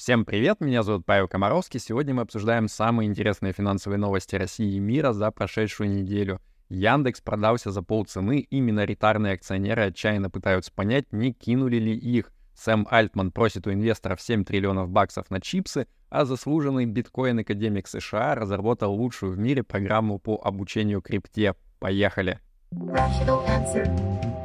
Всем привет, меня зовут Павел Комаровский. Сегодня мы обсуждаем самые интересные финансовые новости России и мира за прошедшую неделю. Яндекс продался за полцены, и миноритарные акционеры отчаянно пытаются понять, не кинули ли их. Сэм Альтман просит у инвесторов 7 триллионов баксов на чипсы, а заслуженный биткоин-академик США разработал лучшую в мире программу по обучению крипте. Поехали! Rational answer.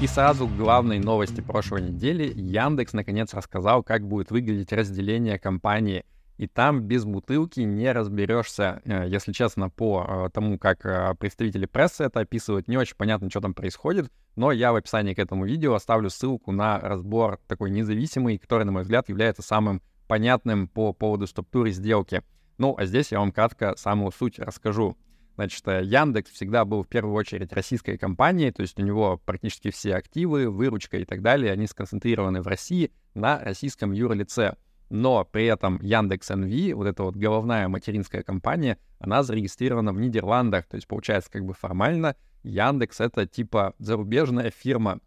И сразу к главной новости прошлой недели. Яндекс наконец рассказал, как будет выглядеть разделение компании. И там без бутылки не разберешься. Э, если честно, по э, тому, как э, представители прессы это описывают, не очень понятно, что там происходит. Но я в описании к этому видео оставлю ссылку на разбор такой независимый, который, на мой взгляд, является самым понятным по поводу структуры сделки. Ну, а здесь я вам кратко самую суть расскажу. Значит, э, Яндекс всегда был в первую очередь российской компанией, то есть у него практически все активы, выручка и так далее, они сконцентрированы в России на российском юрлице. Но при этом Яндекс НВ, вот эта вот головная материнская компания, она зарегистрирована в Нидерландах. То есть получается как бы формально Яндекс — это типа зарубежная фирма.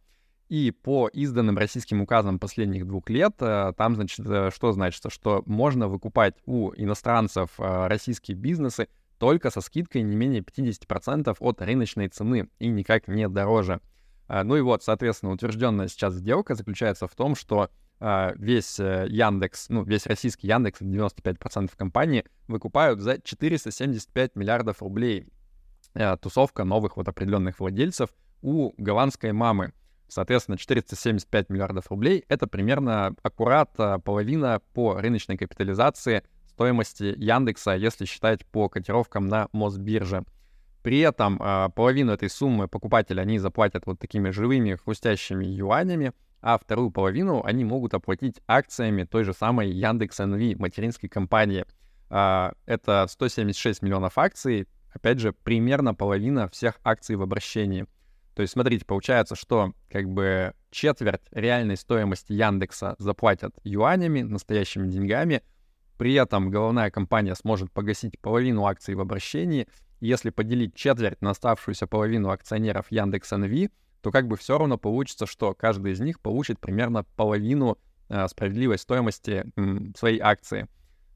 И по изданным российским указам последних двух лет, э, там, значит, э, что значится, что можно выкупать у иностранцев российские бизнесы только со скидкой не менее 50% от рыночной цены и никак не дороже. А, ну и вот, соответственно, утвержденная сейчас сделка заключается в том, что а, весь э, Яндекс, ну, весь российский Яндекс, 95% компании, выкупают за 475 миллиардов рублей. Э, тусовка новых вот определенных владельцев у голландской мамы. Соответственно, 475 миллиардов рублей — это примерно аккурат а, половина по рыночной капитализации стоимости Яндекса, если считать по котировкам на Мосбирже. При этом э, половину этой суммы покупатели они заплатят вот такими живыми хрустящими юанями, а вторую половину они могут оплатить акциями той же самой Яндекс НВ, материнской компании. Э, это 176 миллионов акций, опять же, примерно половина всех акций в обращении. То есть, смотрите, получается, что как бы четверть реальной стоимости Яндекса заплатят юанями, настоящими деньгами, при этом головная компания сможет погасить половину акций в обращении. Если поделить четверть на оставшуюся половину акционеров Яндекс НВ, то как бы все равно получится, что каждый из них получит примерно половину э, справедливой стоимости м, своей акции.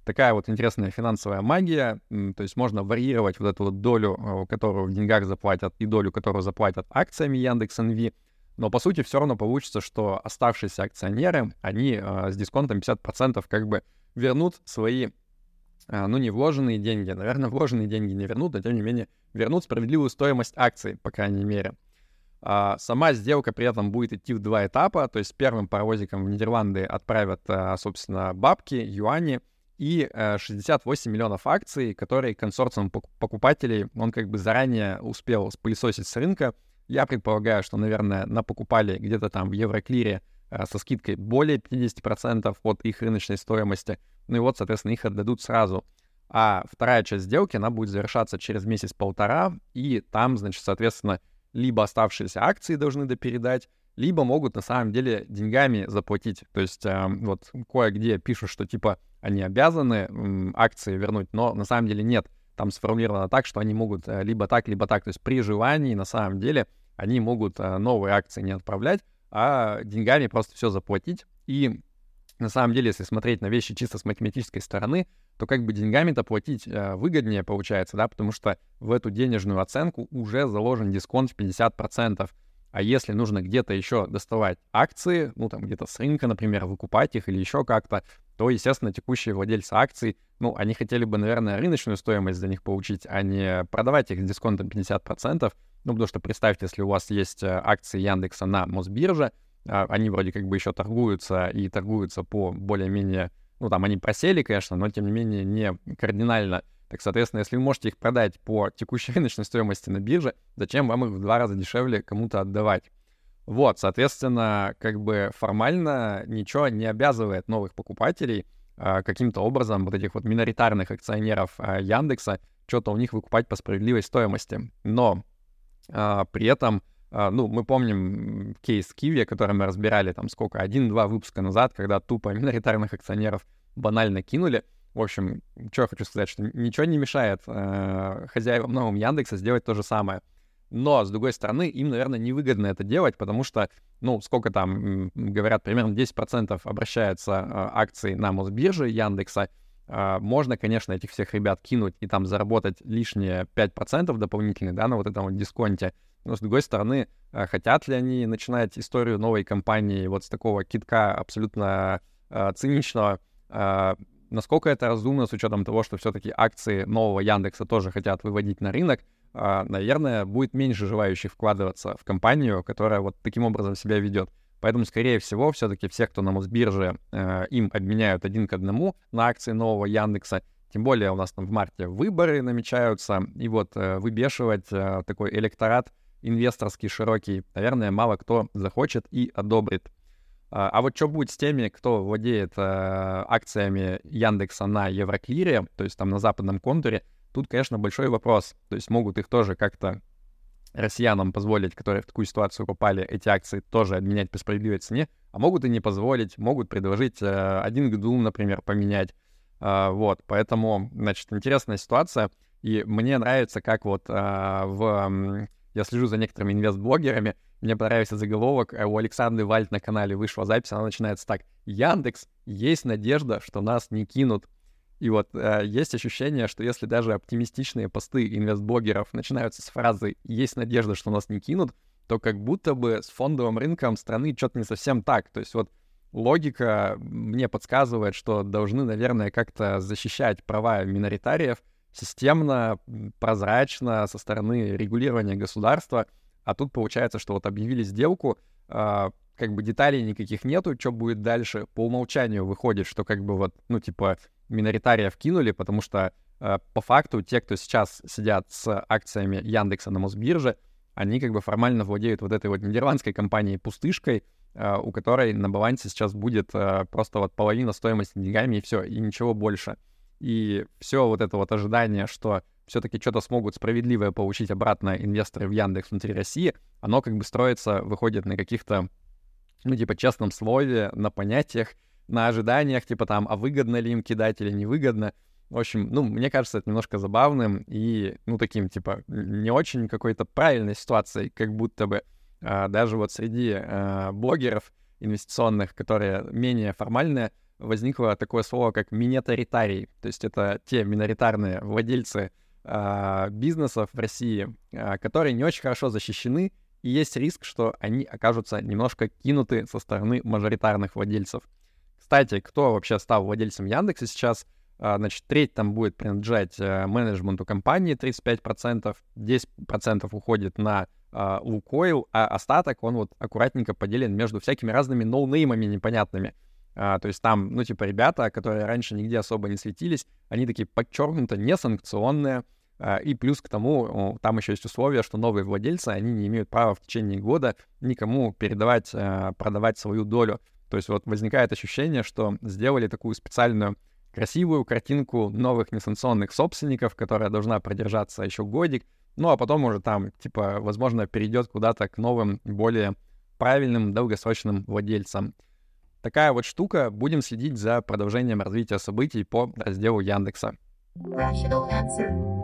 Такая вот интересная финансовая магия, м, то есть можно варьировать вот эту вот долю, э, которую в деньгах заплатят, и долю, которую заплатят акциями Яндекс НВ, но по сути все равно получится, что оставшиеся акционеры, они э, с дисконтом 50% как бы вернут свои, а, ну, не вложенные деньги. Наверное, вложенные деньги не вернут, но тем не менее вернут справедливую стоимость акций, по крайней мере. А, сама сделка при этом будет идти в два этапа, то есть первым паровозиком в Нидерланды отправят, а, собственно, бабки, юани и 68 миллионов акций, которые консорциум покупателей, он как бы заранее успел спылесосить с рынка. Я предполагаю, что, наверное, напокупали где-то там в Евроклире Э, со скидкой более 50% от их рыночной стоимости. Ну и вот, соответственно, их отдадут сразу. А вторая часть сделки, она будет завершаться через месяц-полтора, и там, значит, соответственно, либо оставшиеся акции должны допередать, либо могут на самом деле деньгами заплатить. То есть э, вот кое-где пишут, что типа они обязаны э, акции вернуть, но на самом деле нет. Там сформулировано так, что они могут э, либо так, либо так. То есть при желании на самом деле они могут э, новые акции не отправлять, а деньгами просто все заплатить. И на самом деле, если смотреть на вещи чисто с математической стороны, то как бы деньгами-то платить э, выгоднее получается, да, потому что в эту денежную оценку уже заложен дисконт в 50%. А если нужно где-то еще доставать акции, ну там где-то с рынка, например, выкупать их или еще как-то, то, естественно, текущие владельцы акций, ну, они хотели бы, наверное, рыночную стоимость за них получить, а не продавать их с дисконтом 50%, ну, потому что представьте, если у вас есть э, акции Яндекса на Мосбирже, а, они вроде как бы еще торгуются и торгуются по более-менее... Ну, там они просели, конечно, но, тем не менее, не кардинально. Так, соответственно, если вы можете их продать по текущей рыночной стоимости на бирже, зачем вам их в два раза дешевле кому-то отдавать? Вот, соответственно, как бы формально ничего не обязывает новых покупателей а, каким-то образом вот этих вот миноритарных акционеров а, Яндекса что-то у них выкупать по справедливой стоимости. Но а, при этом, а, ну, мы помним кейс Киви, который мы разбирали там сколько, один-два выпуска назад, когда тупо миноритарных акционеров банально кинули. В общем, что я хочу сказать, что ничего не мешает э, хозяевам новым Яндекса сделать то же самое. но, с другой стороны, им, наверное, невыгодно это делать, потому что, ну, сколько там, говорят, примерно 10% обращаются э, акций на Мосбирже Яндекса, э, можно, конечно, этих всех ребят кинуть и там заработать лишние 5% дополнительных, да, на вот этом вот дисконте. Но, с другой стороны, э, хотят ли они начинать историю новой компании вот с такого китка абсолютно э, циничного, э, насколько это разумно с учетом того, что все-таки акции нового Яндекса тоже хотят выводить на рынок, а, наверное, будет меньше желающих вкладываться в компанию, которая вот таким образом себя ведет. Поэтому, скорее всего, все-таки все, кто на Мосбирже, э, им обменяют один к одному на акции нового Яндекса. Тем более у нас там в марте выборы намечаются, и вот э, выбешивать э, такой электорат инвесторский широкий, наверное, мало кто захочет и одобрит. А, а вот что будет с теми, кто владеет э, акциями Яндекса на Евроклире, то есть там на западном контуре, Тут, конечно, большой вопрос. То есть могут их тоже как-то россиянам позволить, которые в такую ситуацию попали, эти акции тоже обменять по справедливой цене, а могут и не позволить, могут предложить э, один двум, например, поменять. Э, вот, поэтому, значит, интересная ситуация. И мне нравится, как вот э, в... Я слежу за некоторыми инвест-блогерами, мне понравился заголовок, э, у Александры Вальт на канале вышла запись, она начинается так. Яндекс, есть надежда, что нас не кинут. И вот э, есть ощущение, что если даже оптимистичные посты инвестблогеров начинаются с фразы «есть надежда, что нас не кинут», то как будто бы с фондовым рынком страны что-то не совсем так. То есть вот логика мне подсказывает, что должны, наверное, как-то защищать права миноритариев системно, прозрачно, со стороны регулирования государства. А тут получается, что вот объявили сделку, э, как бы деталей никаких нету, что будет дальше. По умолчанию выходит, что как бы вот, ну, типа, миноритариев кинули, потому что э, по факту те, кто сейчас сидят с акциями Яндекса на Мосбирже, они как бы формально владеют вот этой вот нидерландской компанией «Пустышкой», э, у которой на балансе сейчас будет э, просто вот половина стоимости деньгами и все, и ничего больше. И все вот это вот ожидание, что все-таки что-то смогут справедливое получить обратно инвесторы в Яндекс внутри России, оно как бы строится, выходит на каких-то, ну, типа, честном слове, на понятиях, на ожиданиях, типа там, а выгодно ли им кидать или невыгодно. В общем, ну, мне кажется, это немножко забавным и, ну, таким, типа, не очень какой-то правильной ситуацией, как будто бы а, даже вот среди а, блогеров инвестиционных, которые менее формальные, возникло такое слово, как минетаритарий. То есть это те миноритарные владельцы а, бизнесов в России, а, которые не очень хорошо защищены, и есть риск, что они окажутся немножко кинуты со стороны мажоритарных владельцев. Кстати, кто вообще стал владельцем Яндекса сейчас? А, значит, треть там будет принадлежать э, менеджменту компании, 35%, 10% уходит на Лукойл, а остаток, он вот аккуратненько поделен между всякими разными ноунеймами непонятными. А, то есть там, ну, типа, ребята, которые раньше нигде особо не светились, они такие подчеркнуто несанкционные, и плюс к тому, там еще есть условие, что новые владельцы, они не имеют права в течение года никому передавать, а, продавать свою долю. То есть вот возникает ощущение, что сделали такую специальную красивую картинку новых несанкционных собственников, которая должна продержаться еще годик, ну а потом уже там, типа, возможно, перейдет куда-то к новым, более правильным, долгосрочным владельцам. Такая вот штука. Будем следить за продолжением развития событий по разделу Яндекса. Rational answer.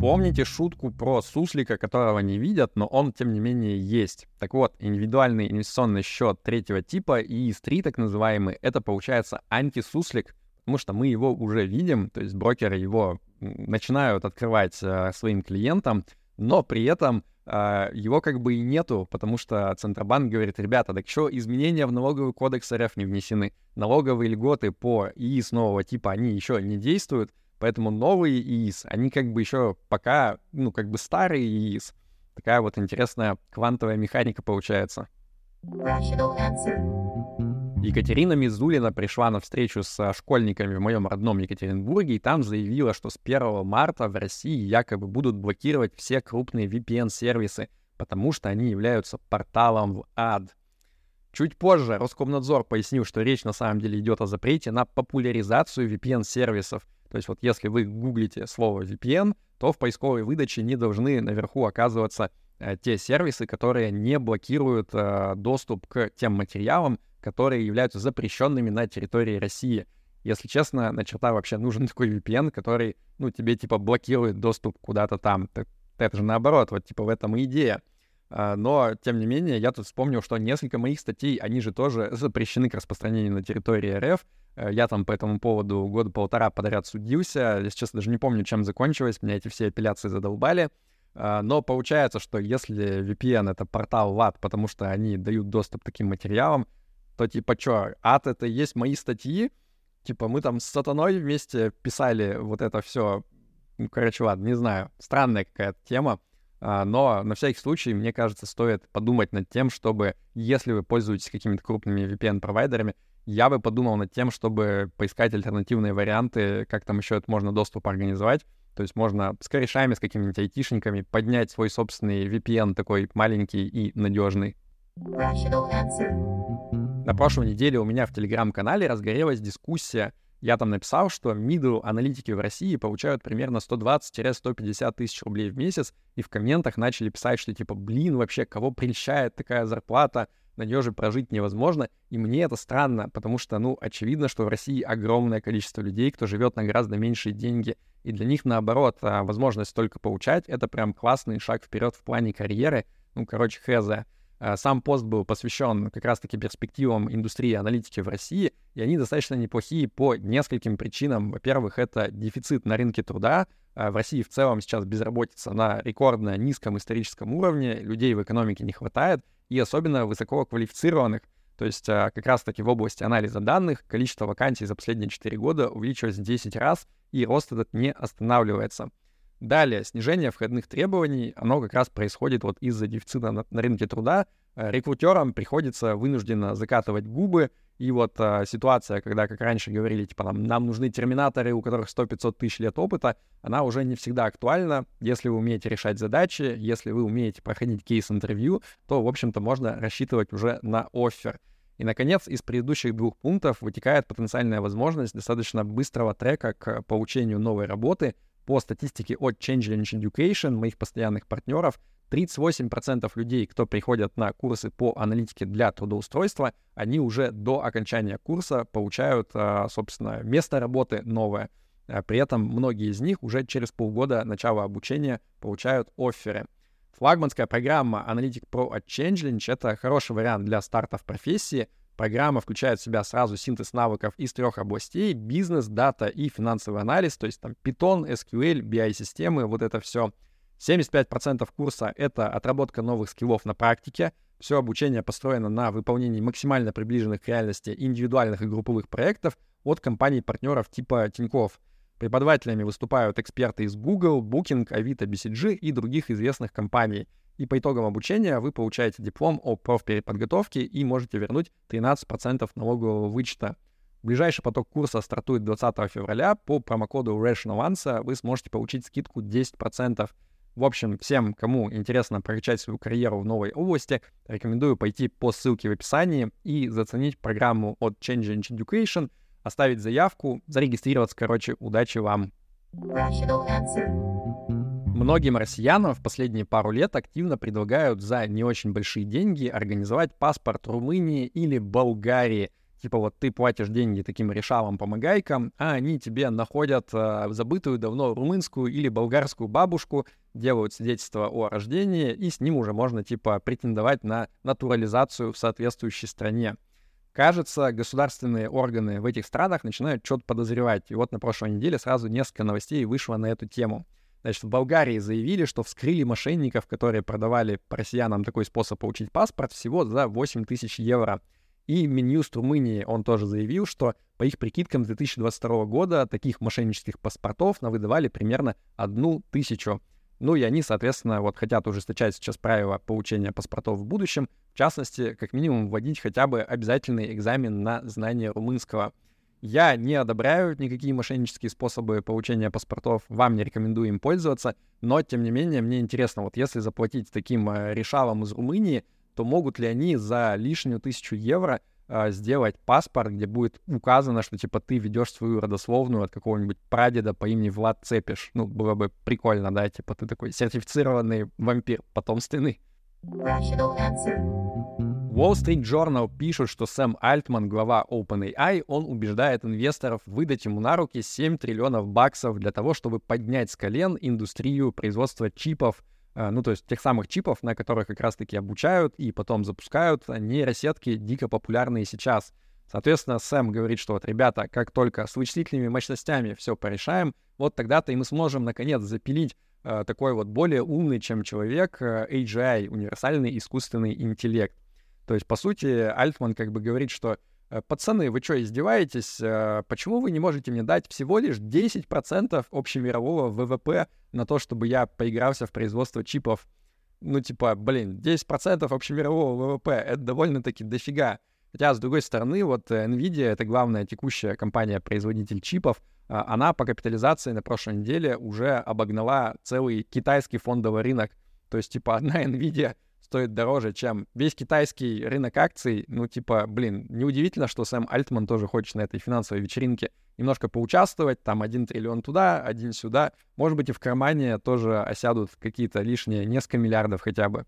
Помните шутку про суслика, которого не видят, но он, тем не менее, есть? Так вот, индивидуальный инвестиционный счет третьего типа, ИИС-3 так называемый, это получается антисуслик, потому что мы его уже видим, то есть брокеры его начинают открывать э, своим клиентам, но при этом э, его как бы и нету, потому что Центробанк говорит, ребята, так что изменения в налоговый кодекс РФ не внесены, налоговые льготы по ИИС нового типа, они еще не действуют, Поэтому новые ИИС, они как бы еще пока, ну, как бы старые ИИС. Такая вот интересная квантовая механика получается. Екатерина Мизулина пришла на встречу с школьниками в моем родном Екатеринбурге и там заявила, что с 1 марта в России якобы будут блокировать все крупные VPN-сервисы, потому что они являются порталом в ад. Чуть позже Роскомнадзор пояснил, что речь на самом деле идет о запрете на популяризацию VPN-сервисов — то есть вот если вы гуглите слово VPN, то в поисковой выдаче не должны наверху оказываться э, те сервисы, которые не блокируют э, доступ к тем материалам, которые являются запрещенными на территории России. Если честно, на черта вообще нужен такой VPN, который, ну, тебе типа блокирует доступ куда-то там. Так, Это же наоборот, вот типа в этом и идея. А, но, тем не менее, я тут вспомнил, что несколько моих статей, они же тоже запрещены к распространению на территории РФ. Э, я там по этому поводу года полтора подряд судился. Я сейчас даже не помню, чем закончилось. Меня эти все апелляции задолбали. А, но получается, что если VPN — это портал в ад, потому что они дают доступ к таким материалам, то типа чё, ад — это есть мои статьи? Типа мы там с сатаной вместе писали вот это все. Короче, ладно, не знаю. Странная какая-то тема. А, но на всякий случай, мне кажется, стоит подумать над тем, чтобы, если вы пользуетесь какими-то крупными VPN-провайдерами, я бы подумал над тем, чтобы поискать альтернативные варианты, как там еще это можно доступ организовать. То есть можно с корешами, с какими-нибудь айтишниками поднять свой собственный VPN такой маленький и надежный. На прошлой неделе у меня в телеграм-канале разгорелась дискуссия я там написал, что middle аналитики в России получают примерно 120-150 тысяч рублей в месяц, и в комментах начали писать, что типа, блин, вообще, кого прельщает такая зарплата, на нее же прожить невозможно. И мне это странно, потому что, ну, очевидно, что в России огромное количество людей, кто живет на гораздо меньшие деньги, и для них, наоборот, а, возможность только получать — это прям классный шаг вперед в плане карьеры. Ну, короче, хз. Э, сам пост был посвящен как раз-таки перспективам индустрии аналитики в России, и они достаточно неплохие по нескольким причинам. Во-первых, это дефицит на рынке труда. Э, в России в целом сейчас безработица на рекордно низком историческом уровне, людей в экономике не хватает, и особенно высококвалифицированных. То есть э, как раз-таки в области анализа данных количество вакансий за последние 4 года увеличилось в 10 раз, и рост этот не останавливается. Далее, снижение входных требований, оно как раз происходит вот из-за дефицита на, на рынке труда. Э, рекрутерам приходится вынужденно закатывать губы, и вот а, ситуация, когда, как раньше говорили, типа, нам, нам нужны терминаторы, у которых 100-500 тысяч лет опыта, она уже не всегда актуальна. Если вы умеете решать задачи, если вы умеете проходить кейс-интервью, то, в общем-то, можно рассчитывать уже на офер. И, наконец, из предыдущих двух пунктов вытекает потенциальная возможность достаточно быстрого трека к получению новой работы — по статистике от Change Education, моих постоянных партнеров, 38% людей, кто приходят на курсы по аналитике для трудоустройства, они уже до окончания курса получают, а, собственно, место работы новое. А при этом многие из них уже через полгода начала обучения получают офферы. Флагманская программа Analytic Pro от Changelinch — это хороший вариант для старта в профессии, Программа включает в себя сразу синтез навыков из трех областей — бизнес, дата и финансовый анализ, то есть там Python, SQL, BI-системы, вот это все. 75% курса — это отработка новых скиллов на практике. Все обучение построено на выполнении максимально приближенных к реальности индивидуальных и групповых проектов от компаний-партнеров типа Тинькофф. Преподавателями выступают эксперты из Google, Booking, Avito, BCG и других известных компаний — и по итогам обучения вы получаете диплом о профпереподготовке и можете вернуть 13% налогового вычета. Ближайший поток курса стартует 20 февраля. По промокоду RATIONALANCE вы сможете получить скидку 10%. В общем, всем, кому интересно прокачать свою карьеру в новой области, рекомендую пойти по ссылке в описании и заценить программу от Change Education, оставить заявку, зарегистрироваться, короче, удачи вам. Rational answer. Многим россиянам в последние пару лет активно предлагают за не очень большие деньги организовать паспорт Румынии или Болгарии. Типа вот ты платишь деньги таким решалам-помогайкам, а они тебе находят э, забытую давно румынскую или болгарскую бабушку, делают свидетельство о рождении, и с ним уже можно типа претендовать на натурализацию в соответствующей стране. Кажется, государственные органы в этих странах начинают что-то подозревать. И вот на прошлой неделе сразу несколько новостей вышло на эту тему. Значит, в Болгарии заявили, что вскрыли мошенников, которые продавали россиянам такой способ получить паспорт всего за 8 тысяч евро. И Минюст Румынии, он тоже заявил, что по их прикидкам с 2022 года таких мошеннических паспортов навыдавали примерно одну тысячу. Ну и они, соответственно, вот хотят ужесточать сейчас правила получения паспортов в будущем, в частности, как минимум вводить хотя бы обязательный экзамен на знание румынского. Я не одобряю никакие мошеннические способы получения паспортов, вам не рекомендую им пользоваться, но, тем не менее, мне интересно, вот если заплатить таким э, решалам из Румынии, то могут ли они за лишнюю тысячу евро э, сделать паспорт, где будет указано, что, типа, ты ведешь свою родословную от какого-нибудь прадеда по имени Влад Цепиш. Ну, было бы прикольно, да, типа, ты такой сертифицированный вампир потомственный. Wall Street Journal пишут, что Сэм Альтман, глава OpenAI, он убеждает инвесторов выдать ему на руки 7 триллионов баксов для того, чтобы поднять с колен индустрию производства чипов, э, ну то есть тех самых чипов, на которых как раз-таки обучают и потом запускают нейросетки, дико популярные сейчас. Соответственно, Сэм говорит, что вот, ребята, как только с вычислительными мощностями все порешаем, вот тогда-то и мы сможем, наконец, запилить э, такой вот более умный, чем человек, э, AGI, универсальный искусственный интеллект. То есть, по сути, Альтман как бы говорит, что э, пацаны, вы что, издеваетесь? Э, почему вы не можете мне дать всего лишь 10% общемирового ВВП на то, чтобы я поигрался в производство чипов? Ну, типа, блин, 10% общемирового ВВП — это довольно-таки дофига. Хотя, с другой стороны, вот э, NVIDIA — это главная текущая компания-производитель чипов, она по капитализации на прошлой неделе уже обогнала целый китайский фондовый рынок. То есть, типа, одна NVIDIA стоит дороже, чем весь китайский рынок акций. Ну, типа, блин, неудивительно, что Сэм Альтман тоже хочет на этой финансовой вечеринке немножко поучаствовать, там один триллион туда, один сюда. Может быть, и в кармане тоже осядут какие-то лишние несколько миллиардов хотя бы.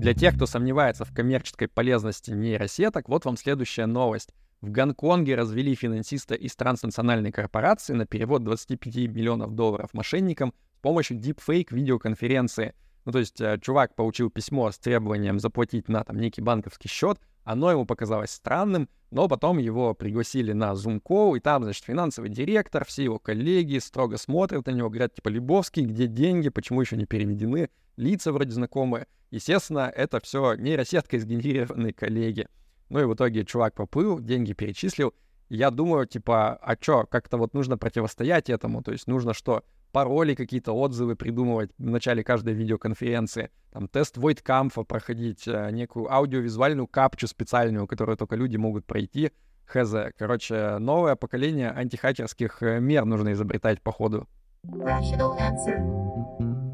Для тех, кто сомневается в коммерческой полезности нейросеток, вот вам следующая новость. В Гонконге развели финансиста из транснациональной корпорации на перевод 25 миллионов долларов мошенникам с помощью deepfake видеоконференции. Ну, то есть э, чувак получил письмо с требованием заплатить на там некий банковский счет, оно ему показалось странным, но потом его пригласили на Zoom Call, и там, значит, финансовый директор, все его коллеги строго смотрят на него, говорят, типа, Любовский, где деньги, почему еще не переведены, лица вроде знакомые. Естественно, это все нейросетка сгенерированные коллеги. Ну и в итоге чувак поплыл, деньги перечислил. я думаю, типа, а чё, как-то вот нужно противостоять этому. То есть нужно что? Пароли какие-то, отзывы придумывать в начале каждой видеоконференции. Там тест Войткамфа проходить, э, некую аудиовизуальную капчу специальную, которую только люди могут пройти. Хз. Короче, новое поколение антихакерских э, мер нужно изобретать по ходу.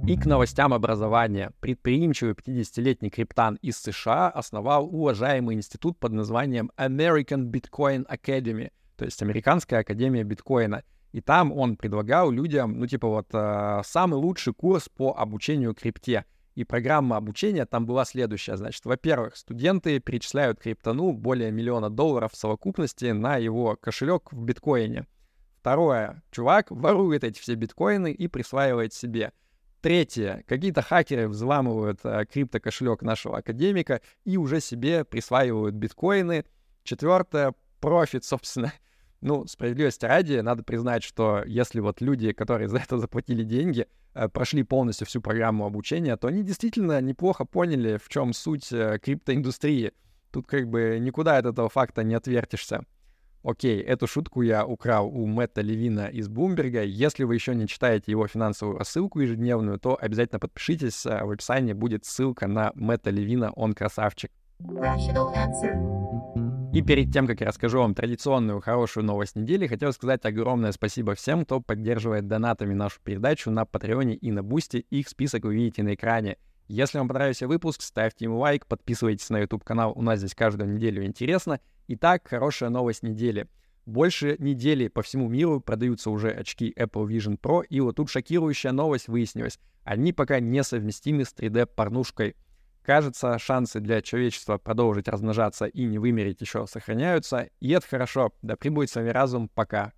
И к новостям образования. Предприимчивый 50-летний криптан из США основал уважаемый институт под названием American Bitcoin Academy, то есть Американская Академия биткоина. И там он предлагал людям, ну типа вот, э, самый лучший курс по обучению крипте. И программа обучения там была следующая. Значит, во-первых, студенты перечисляют криптону более миллиона долларов в совокупности на его кошелек в биткоине. Второе, чувак ворует эти все биткоины и присваивает себе. Третье. Какие-то хакеры взламывают э, криптокошелек нашего академика и уже себе присваивают биткоины. Четвертое. Профит, собственно. Ну, справедливости ради, надо признать, что если вот люди, которые за это заплатили деньги, э, прошли полностью всю программу обучения, то они действительно неплохо поняли, в чем суть э, криптоиндустрии. Тут как бы никуда от этого факта не отвертишься. Окей, эту шутку я украл у Мэтта Левина из Бумберга. Если вы еще не читаете его финансовую рассылку ежедневную, то обязательно подпишитесь. А, в описании будет ссылка на Мэтта Левина, он красавчик. И перед тем, как я расскажу вам традиционную хорошую новость недели, хотел сказать огромное спасибо всем, кто поддерживает донатами нашу передачу на Patreon е и на Boosty. Их список вы видите на экране. Если вам понравился выпуск, ставьте ему лайк, подписывайтесь на YouTube-канал, у нас здесь каждую неделю интересно. Итак, хорошая новость недели. Больше недели по всему миру продаются уже очки Apple Vision Pro, и вот тут шокирующая новость выяснилась. Они пока несовместимы с 3D-порнушкой. Кажется, шансы для человечества продолжить размножаться и не вымереть еще сохраняются, и это хорошо. Да прибудет с вами разум, пока.